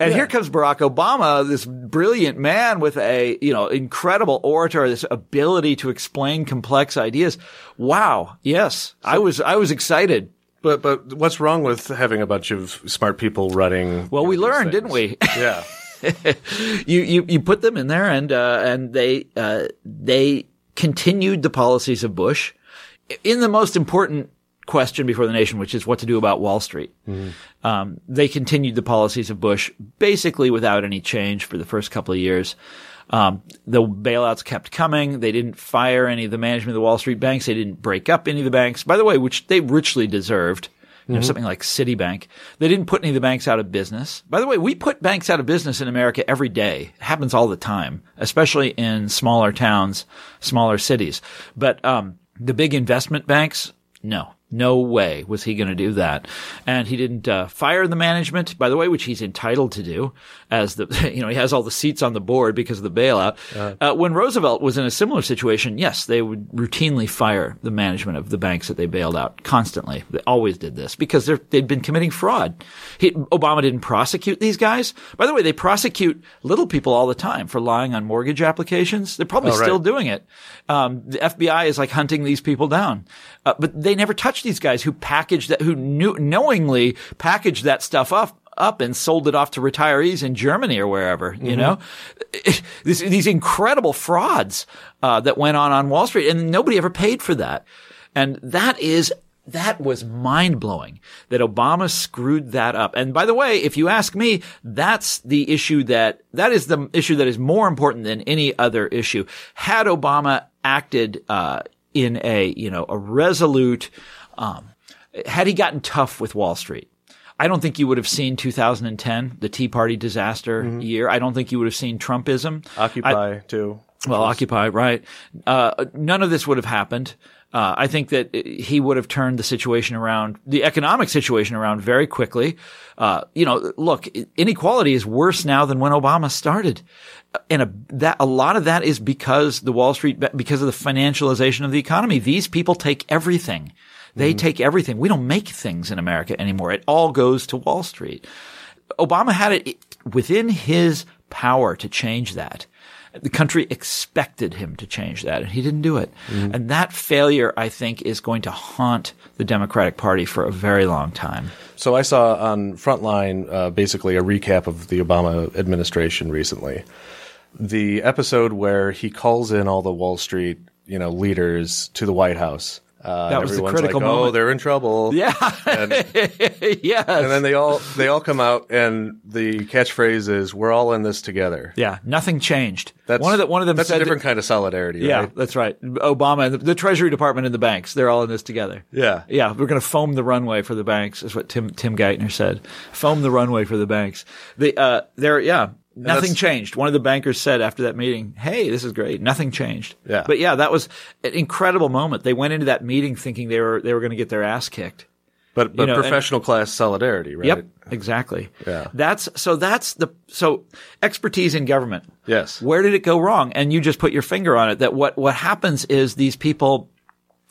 And here comes Barack Obama, this brilliant man with a, you know, incredible orator, this ability to explain complex ideas. Wow. Yes. I was, I was excited. But but what's wrong with having a bunch of smart people running? Well, we learned, didn't we? Yeah. you, you, you put them in there and, uh, and they, uh, they continued the policies of Bush in the most important question before the nation, which is what to do about Wall Street. Um, they continued the policies of Bush basically without any change for the first couple of years. Um, the bailouts kept coming. They didn't fire any of the management of the Wall Street banks. They didn't break up any of the banks, by the way, which they richly deserved. You know, something like Citibank. They didn't put any of the banks out of business. By the way, we put banks out of business in America every day. It happens all the time, especially in smaller towns, smaller cities. But, um, the big investment banks, no. No way was he going to do that. And he didn't uh, fire the management, by the way, which he's entitled to do as the, you know, he has all the seats on the board because of the bailout. Uh, when Roosevelt was in a similar situation, yes, they would routinely fire the management of the banks that they bailed out constantly. They always did this because they're, they'd been committing fraud. He, Obama didn't prosecute these guys. By the way, they prosecute little people all the time for lying on mortgage applications. They're probably Oh, right. still doing it. Um, the FBI is like hunting these people down, uh, but they never touch these guys who packaged that, who knew, knowingly packaged that stuff up. Up and sold it off to retirees in Germany or wherever, you know, this, these incredible frauds uh, that went on on Wall Street, and nobody ever paid for that. And that is that was mind blowing that Obama screwed that up. And by the way, if you ask me, that's the issue that, that is the issue that is more important than any other issue. Had Obama acted, uh, in a, you know, a resolute, um, had he gotten tough with Wall Street, I don't think you would have seen 2010, the Tea Party disaster year. I don't think you would have seen Trumpism. Occupy too. Well, Occupy, right. Uh, none of this would have happened. Uh, I think that he would have turned the situation around, the economic situation around very quickly. Uh, you know, look, inequality is worse now than when Obama started. And a, that, a lot of that is because the Wall Street, because of the financialization of the economy. These people take everything. They take everything. We don't make things in America anymore. It all goes to Wall Street. Obama had it within his power to change that. The country expected him to change that, and he didn't do it. And that failure, I think, is going to haunt the Democratic Party for a very long time. So I saw on Frontline uh, basically a recap of the Obama administration recently. The episode where he calls in all the Wall Street, you know, leaders to the White House. Uh, That was the critical like, Oh, they're in trouble. Yeah. And, yes. and then they all they all come out, and the catchphrase is "We're all in this together." yeah, nothing changed. That's one of the one of them That's said a different that- kind of solidarity. Yeah, right? that's right. Obama, the, the Treasury Department, and the banks, they're all in this together. Yeah. Yeah, we're going to foam the runway for the banks, is what Tim Tim Geithner said. Foam the runway for the banks. They, uh, they're, yeah, nothing changed. One of the bankers said after that meeting, "Hey, this is great. Nothing changed." Yeah. But yeah, that was an incredible moment. They went into that meeting thinking they were they were going to get their ass kicked. But but know, and- professional class solidarity, right? Yep, exactly. Yeah. That's so that's the so expertise in government. Yes. Where did it go wrong? And you just put your finger on it that what what happens is these people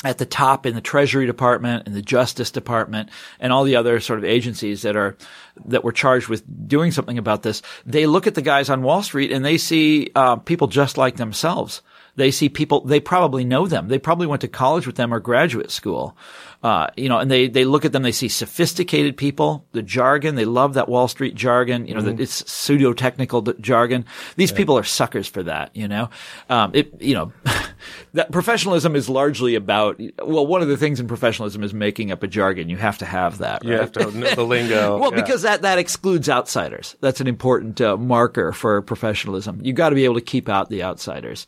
at the top in the Treasury Department and the Justice Department and all the other sort of agencies that are that were charged with doing something about this, they look at the guys on Wall Street and they see uh, people just like themselves. They see people, they probably know them. They probably went to college with them or graduate school. Uh, you know, and they, they look at them, they see sophisticated people, the jargon, they love that Wall Street jargon, you know, that it's pseudo technical jargon. These people are suckers for that, you know? Um, it, you know, that professionalism is largely about, well, one of the things in professionalism is making up a jargon. You have to have that, You have to know the lingo. Well, Yeah. because that, that excludes outsiders. That's an important uh, marker for professionalism. You've got to be able to keep out the outsiders.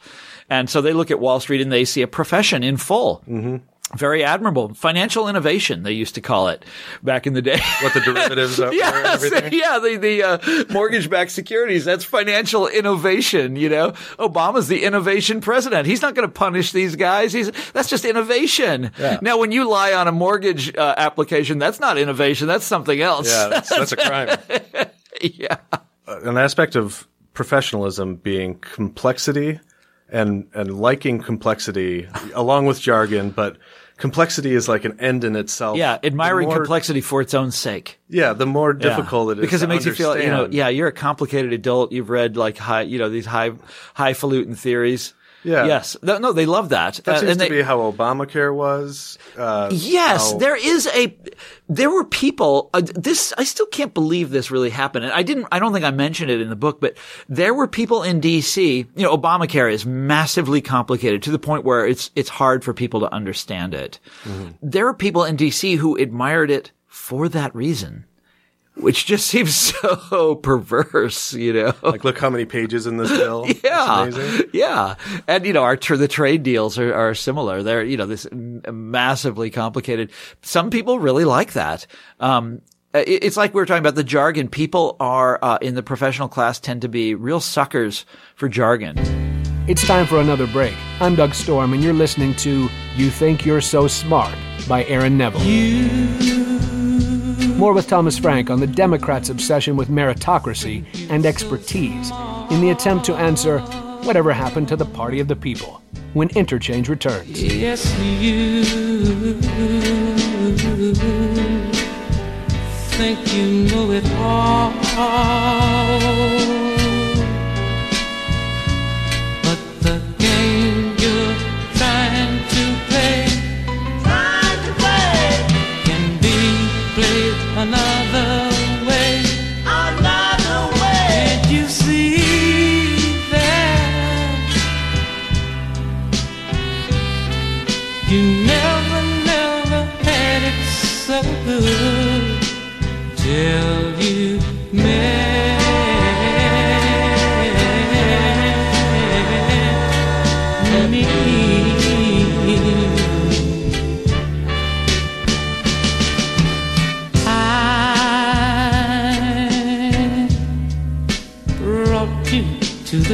And so they look at Wall Street and they see a profession in full. Mm-hmm. Very admirable. Financial innovation, they used to call it back in the day. what the derivatives are Yes, yeah, the the uh, mortgage-backed securities. That's financial innovation. You know, Obama's the innovation president. He's not going to punish these guys. He's that's just innovation. Now, when you lie on a mortgage uh, application, that's not innovation. That's something else. Yeah, that's, that's a crime. yeah. An aspect of professionalism being complexity and and liking complexity along with jargon, but complexity is like an end in itself. Yeah, admiring more- complexity for its own sake. Yeah, the more Yeah. difficult it is because it makes you feel, you know, yeah, you're a complicated adult. You've read like high, you know, these high, highfalutin theories. Yeah. Yes. No, they love that. That Uh, seems to they- be how Obamacare was. Uh, Yes, how- there is a. There were people. Uh, this I still can't believe this really happened. And I didn't. I don't think I mentioned it in the book, but there were people in D.C. You know, Obamacare is massively complicated to the point where it's it's hard for people to understand it. There are people in D.C. who admired it for that reason, which just seems so perverse. You know, Like, look how many pages in this bill. It's yeah, amazing. yeah, and you know, our tr- the trade deals are, are similar. They're you know this massively complicated. Some people really like that. Um, it- it's like we were talking about the jargon. People are uh, in the professional class tend to be real suckers for jargon. It's time for another break. I'm Doug Storm, and you're listening to You Think You're So Smart by Aaron Neville. More with Thomas Frank on the Democrats' obsession with meritocracy and expertise in the attempt to answer whatever happened to the party of the people when interchange returns. Yes, you think you know it all, played another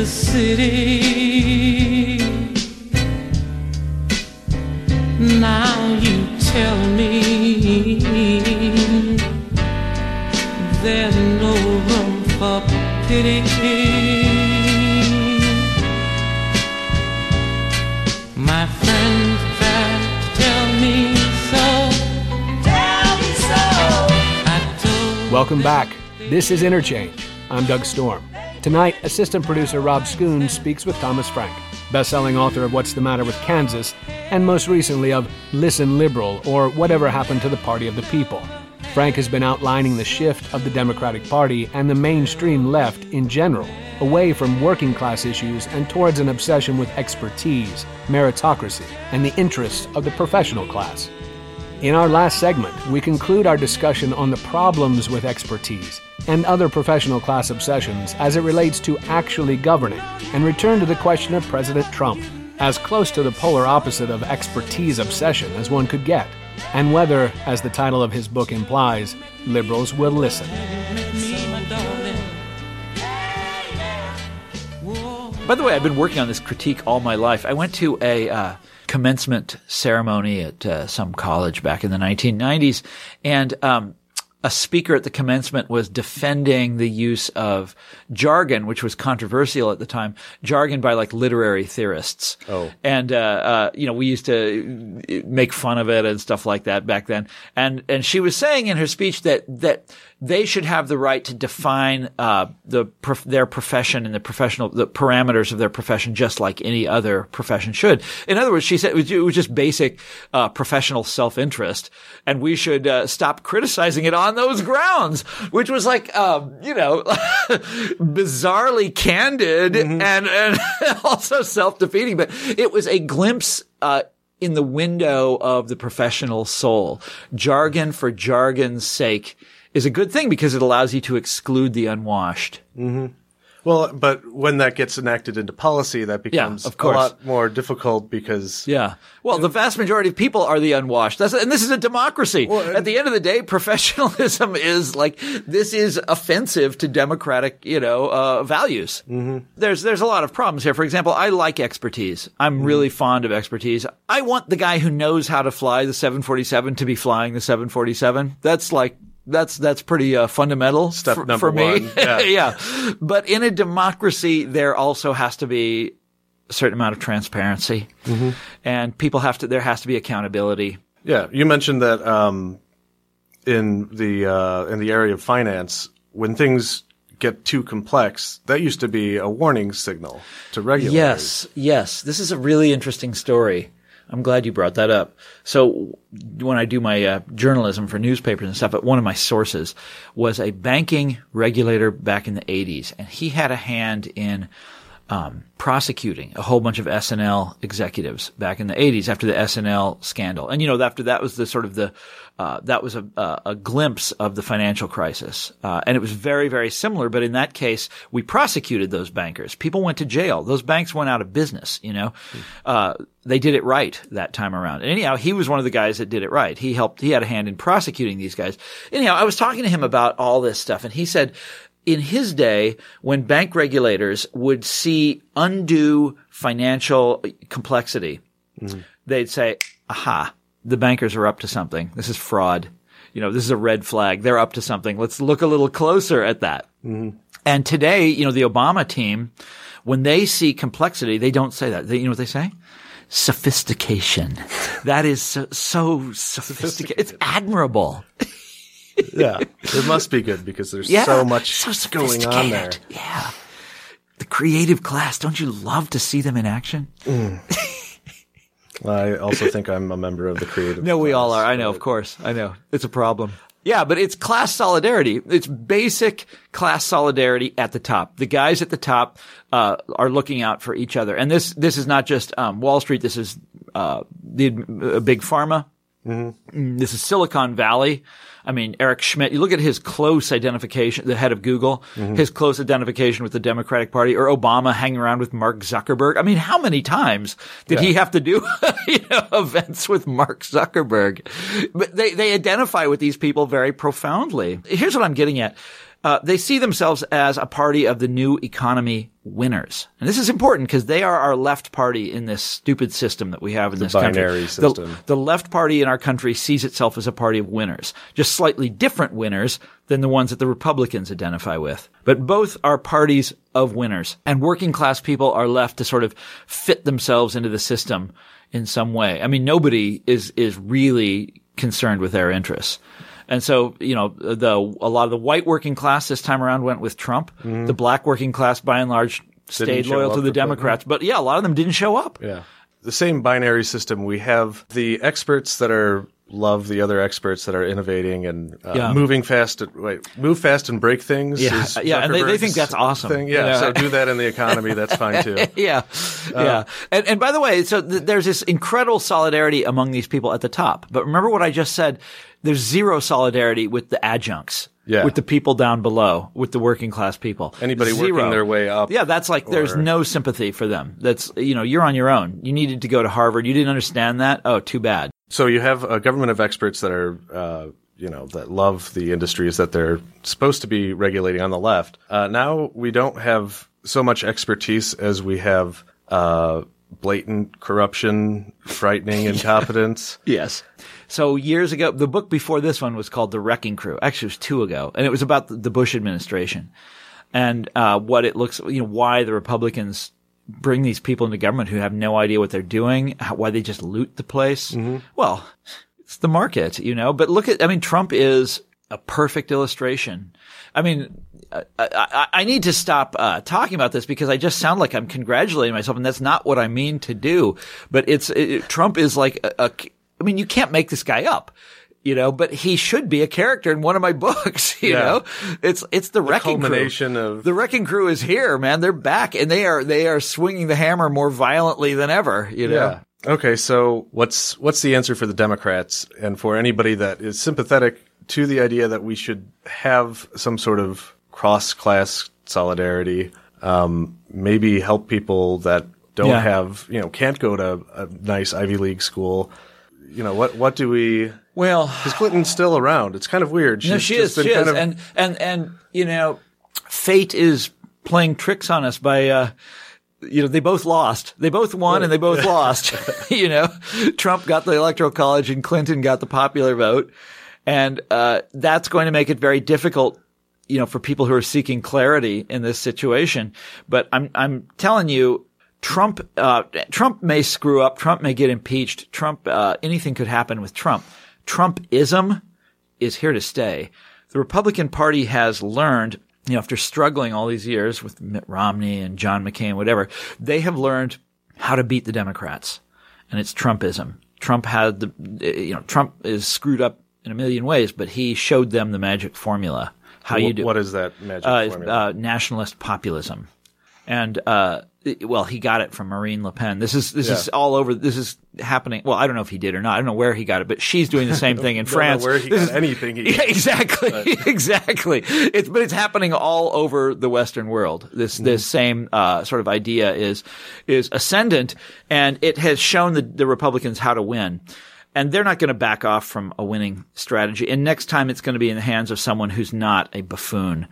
the city. Now you tell me there's no room for pity. My friends try to tell me so. Tell me so. Welcome back. This is Interchange. I'm Doug Storm. Tonight, assistant producer Rob Schoon speaks with Thomas Frank, best-selling author of What's the Matter with Kansas, and most recently of Listen Liberal or Whatever Happened to the Party of the People. Frank has been outlining the shift of the Democratic Party and the mainstream left in general, away from working class issues and towards an obsession with expertise, meritocracy, and the interests of the professional class. In our last segment, we conclude our discussion on the problems with expertise and other professional class obsessions as it relates to actually governing, and return to the question of President Trump, as close to the polar opposite of expertise obsession as one could get, and whether, as the title of his book implies, liberals will listen. By the way, I've been working on this critique all my life. I went to a uh, commencement ceremony at uh, some college back in the 1990s, and um, a speaker at the commencement was defending the use of jargon, which was controversial at the time, jargon by like literary theorists. Oh. And, uh, uh, you know, we used to make fun of it and stuff like that back then. And, and she was saying in her speech that, that they should have the right to define, uh, the, prof- their profession and the professional, the parameters of their profession just like any other profession should. In other words, she said it was, it was just basic, uh, professional self-interest and we should, uh, stop criticizing it on those grounds, which was like, um, you know, bizarrely candid and, and also self-defeating, but it was a glimpse, uh, in the window of the professional soul. Jargon for jargon's sake is a good thing because it allows you to exclude the unwashed. Well, but when that gets enacted into policy, that becomes of course. a lot more difficult because Yeah. Well, the vast majority of people are the unwashed. That's, and this is a democracy. Well, At the end of the day, professionalism is like, this is offensive to democratic, you know, uh, values. Mm-hmm. There's, there's a lot of problems here. For example, I like expertise. I'm Mm-hmm. really fond of expertise. I want the guy who knows how to fly the 747 to be flying the 747. That's like, that's, that's pretty, uh, fundamental Step for, number for me. one. Yeah. yeah. But in a democracy, there also has to be a certain amount of transparency Mm-hmm. and people have to, there has to be accountability. Yeah, you mentioned that um, in the uh, in the area of finance, when things get too complex, that used to be a warning signal to regulators. Yes, yes. This is a really interesting story. I'm glad you brought that up. So when I do my uh, journalism for newspapers and stuff, but one of my sources was a banking regulator back in the 80s, and he had a hand in um, prosecuting a whole bunch of S&L executives back in the 80s after the S&L scandal. And you know, after that was the sort of the uh, that was a, a, a glimpse of the financial crisis, uh, and it was very, very similar. But in that case, we prosecuted those bankers. People went to jail. Those banks went out of business. You know, uh, they did it right that time around. And anyhow, he was one of the guys that did it right. He helped. He had a hand in prosecuting these guys. Anyhow, I was talking to him about all this stuff, and he said in his day, when bank regulators would see undue financial complexity, mm-hmm. they'd say, aha, the bankers are up to something. This is fraud. You know, this is a red flag. They're up to something. Let's look a little closer at that. Mm-hmm. And today, you know, the Obama team, when they see complexity, they don't say that. They, you know what they say? Sophistication. that is so, so sophisticated. It's admirable. yeah, it must be good because there's Yeah. so much so going on there. Yeah. The creative class, don't you love to see them in action? I also think I'm a member of the creative. No, we all are. I know, of course. I know. It's a problem. Yeah, but it's class solidarity. It's basic class solidarity at the top. The guys at the top uh, are looking out for each other, and this this is not just um, Wall Street. This is uh, the uh, big pharma. Mm, This is Silicon Valley. I mean, Eric Schmidt, you look at his close identification, the head of Google, his close identification with the Democratic Party, or Obama hanging around with Mark Zuckerberg. I mean, how many times did he have to do, you know, events with Mark Zuckerberg? But they, they identify with these people very profoundly. Here's what I'm getting at. Uh, they see themselves as a party of the new economy winners. And this is important because they are our left party in this stupid system that we have in this country. binary The- system. the left party in our country sees itself as a party of winners, just slightly different winners than the ones that the Republicans identify with. But both are parties of winners, and working class people are left to sort of fit themselves into the system in some way. I mean, nobody is is really concerned with their interests. And so, you know, the a lot of the white working class this time around went with Trump. Mm-hmm. The black working class, by and large, stayed loyal to the. Democrats. But yeah, a lot of them didn't show up. Yeah. The same binary system, we have the experts that are love the other experts that are innovating and uh, Yeah. moving fast. Wait, move fast and break things. Yeah, is yeah, and they- they think that's awesome. Thing. Yeah, You know? so do that in the economy. That's fine too. yeah, Uh, yeah. And and by the way, so th- there's this incredible solidarity among these people at the top. But remember what I just said. There's zero solidarity with the adjuncts. Yeah. With the people down below, with the working class people. Anybody working their way up Yeah, that's like there's no sympathy for them. That's you know you're on your own. You needed to go to Harvard. You didn't understand that. Oh, too bad. So you have a government of experts that are, uh, you know, that love the industries that they're supposed to be regulating on the left. Uh, now we don't have so much expertise as we have uh, blatant corruption, frightening incompetence. Yes. So years ago, the book before this one was called The Wrecking Crew. Actually, it was two ago, and it was about the, Bush administration and uh, what it looks, you know, why the Republicans bring these people into government who have no idea what they're doing, how, why they just loot the place. Well, it's the market, you know. But look at, I mean, Trump is a perfect illustration. I mean, I, I, I need to stop uh, talking about this because I just sound like I'm congratulating myself, and that's not what I mean to do. But it's it, Trump is like a, a. I mean, you can't make this guy up. You know, but he should be a character in one of my books. You Yeah. know, it's it's the, wrecking culmination crew. of- the wrecking crew is here, man. They're back, and they are they are swinging the hammer more violently than ever. You know, Yeah. Okay, so what's what's the answer for the Democrats and for anybody that is sympathetic to the idea that we should have some sort of cross class solidarity? Um, maybe help people that don't Yeah. have you know can't go to a nice Ivy League school. You know what? What do we? well, Is clinton still around? It's kind of weird. No, she just is. been She kind is. of- And and and you know, fate is playing tricks on us by. uh you know, they both lost. They both won and they both lost. you know, Trump got the electoral college and Clinton got the popular vote. And, uh, that's going to make it very difficult, you know, for people who are seeking clarity in this situation. But I'm, I'm telling you, Trump, uh, Trump may screw up. Trump may get impeached. Trump, uh, anything could happen with Trump. Trumpism is here to stay. The Republican Party has learned, you know, after struggling all these years with Mitt Romney and John McCain, whatever, they have learned how to beat the Democrats. And it's Trumpism. Trump had the, you know, Trump is screwed up in a million ways, but he showed them the magic formula. How you do what is that magic uh, formula? uh, nationalist populism, and uh, well, he got it from Marine Le Pen. This is this is all over. This is happening. Well, I don't know if he did or not. I don't know where he got it, but she's doing the same thing in Don't know France. where he This got is- anything. He yeah, exactly, exactly. It's but it's happening all over the Western world. This this same uh, sort of idea is is ascendant, and it has shown the, the Republicans how to win. And they're not going to back off from a winning strategy. And next time, it's going to be in the hands of someone who's not a buffoon,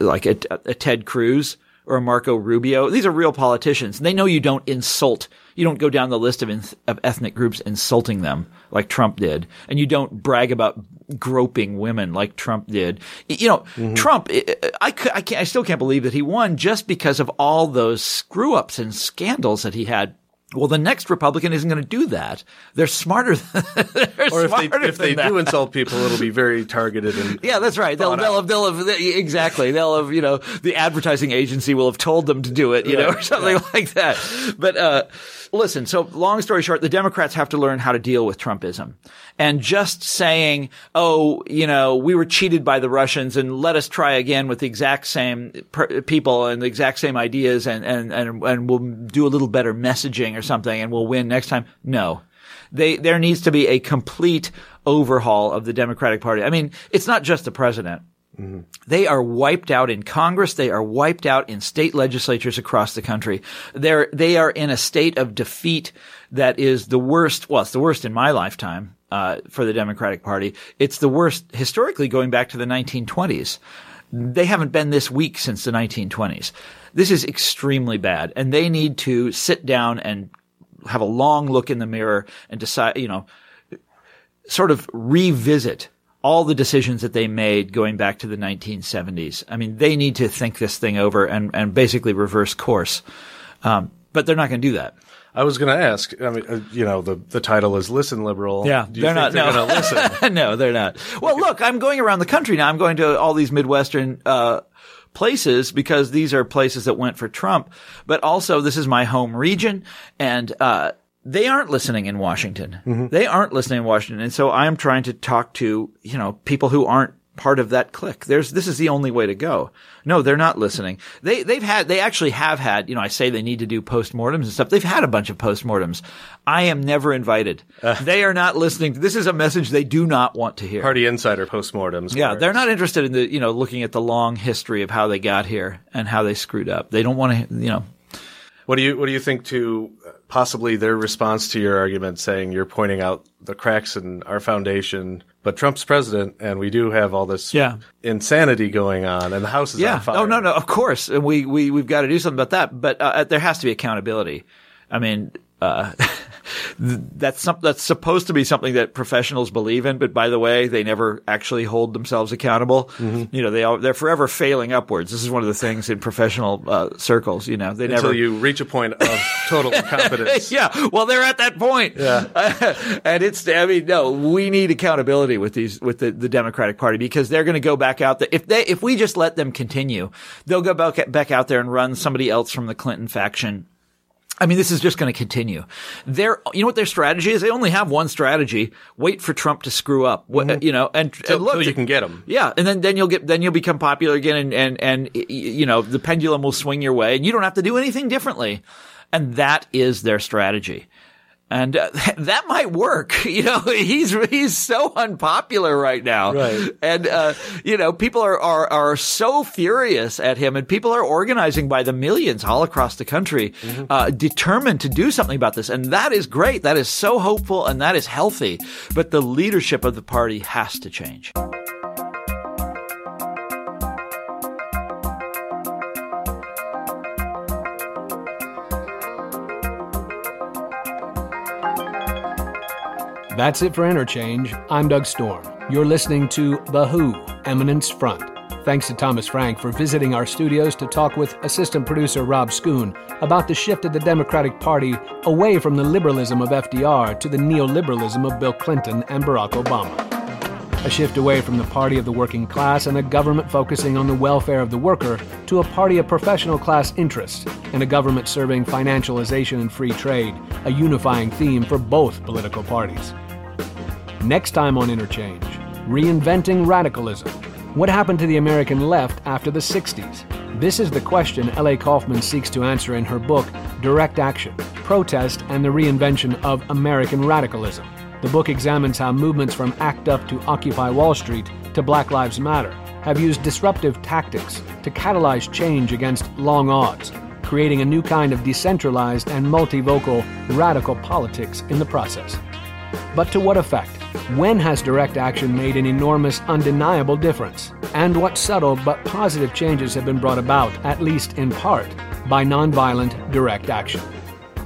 like a, a Ted Cruz or Marco Rubio. These are real politicians. They know you don't insult. You don't go down the list of, in, of ethnic groups insulting them like Trump did. And you don't brag about groping women like Trump did. You know, mm-hmm. Trump, I, I, I, can't, I still can't believe that he won just because of all those screw ups and scandals that he had. Well, the next Republican isn't going to do that. They're smarter. Than, they're or if they if they than do insult people, it'll be very targeted and Yeah, that's right. They'll, they'll have, they'll have, exactly. They'll have, you know, the advertising agency will have told them to do it, you know, or something like that. But, uh, listen, so long story short, the Democrats have to learn how to deal with Trumpism. And just saying, oh, you know, we were cheated by the Russians and let us try again with the exact same per- people and the exact same ideas and, and, and, and we'll do a little better messaging or something and we'll win next time. No they there needs to be a complete overhaul of the Democratic Party. I mean, it's not just the president. They are wiped out in Congress. They are wiped out in state legislatures across the country. They're, they are in a state of defeat that is the worst. Well, it's the worst in my lifetime, uh, for the Democratic Party. It's the worst historically going back to the 1920s. They haven't been this weak since the 1920s. This is extremely bad and they need to sit down and have a long look in the mirror and decide, you know, sort of revisit all the decisions that they made going back to the 1970s. I mean, they need to think this thing over and, and basically reverse course. Um, but they're not going to do that. I was going to ask. I mean, uh, you know, the the title is "Listen, Liberal." Yeah, Do you they're not. They're no, going to listen. no, they're not. Well, look, I'm going around the country now. I'm going to all these Midwestern uh, places because these are places that went for Trump. But also, this is my home region, and uh, they aren't listening in Washington. Mm-hmm. They aren't listening in Washington. And so I'm trying to talk to, you know, people who aren't part of that clique. There's, this is the only way to go. No, they're not listening. They, they've had, they actually have had, you know, I say they need to do postmortems and stuff. They've had a bunch of postmortems. I am never invited. they are not listening. This is a message they do not want to hear. Party insider postmortems. Yeah, where they're not interested in the, you know, looking at the long history of how they got here and how they screwed up. They don't want to, you know, What do you What do you think to uh, possibly their response to your argument, saying you're pointing out the cracks in our foundation, but Trump's president, and we do have all this Yeah. insanity going on, and the house is yeah. on fire. Oh no, no, of course, and we we we've got to do something about that. But uh, there has to be accountability. I mean, uh, that's some, that's supposed to be something that professionals believe in. But by the way, they never actually hold themselves accountable. Mm-hmm. You know, they all, they're forever failing upwards. This is one of the things in professional uh, circles. You know, they Until never you reach a point of total incompetence. yeah, well, they're at that point. Yeah, and it's. I mean, no, we need accountability with these with the, the Democratic Party because they're going to go back out there. If they if we just let them continue, they'll go back back out there and run somebody else from the Clinton faction. I mean, this is just going to continue. Their, you know what their strategy is? They only have one strategy: wait for Trump to screw up. What, mm-hmm. You know, and, Till, and look, till you can get him. yeah, and then then you'll get then you'll become popular again, and and and you know the pendulum will swing your way, and you don't have to do anything differently, and that is their strategy, and uh, that might work. You know, he's he's so unpopular right now, Right. And uh, you know, people are, are are so furious at him, and people are organizing by the millions all across the country, uh, determined to do something about this, and that is great. That is so hopeful, and that is healthy. But the leadership of the party has to change. That's it for Interchange. I'm Doug Storm. You're listening to The Who, Eminence Front. Thanks to Thomas Frank for visiting our studios to talk with assistant producer Rob Schoon about the shift of the Democratic Party away from the liberalism of FDR to the neoliberalism of Bill Clinton and Barack Obama. A shift away from the party of the working class and a government focusing on the welfare of the worker to a party of professional class interests and a government serving financialization and free trade, a unifying theme for both political parties. Next time on Interchange, reinventing radicalism. What happened to the American left after the 60s? This is the question L.A. Kaufman seeks to answer in her book, Direct Action Protest and the Reinvention of American Radicalism. The book examines how movements from ACT UP to Occupy Wall Street to Black Lives Matter have used disruptive tactics to catalyze change against long odds, creating a new kind of decentralized and multivocal radical politics in the process. But to what effect? When has direct action made an enormous, undeniable difference? And what subtle but positive changes have been brought about, at least in part, by nonviolent direct action?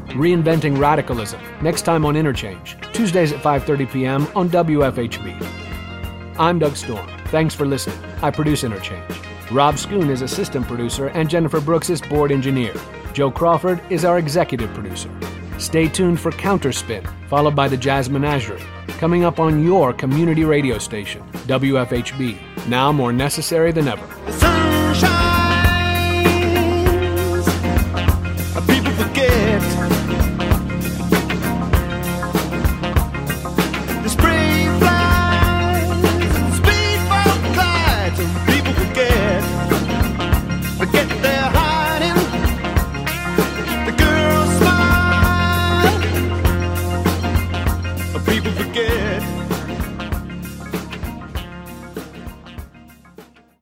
Reinventing Radicalism, next time on Interchange, Tuesdays at 5:30 p.m. on WFHB. I'm Doug Storm. Thanks for listening. I produce Interchange. Rob Schoon is assistant producer and Jennifer Brooks is board engineer. Joe Crawford is our executive producer. Stay tuned for Counterspin, followed by the Jazz Menagerie, coming up on your community radio station, WFHB, now more necessary than ever. Sunshine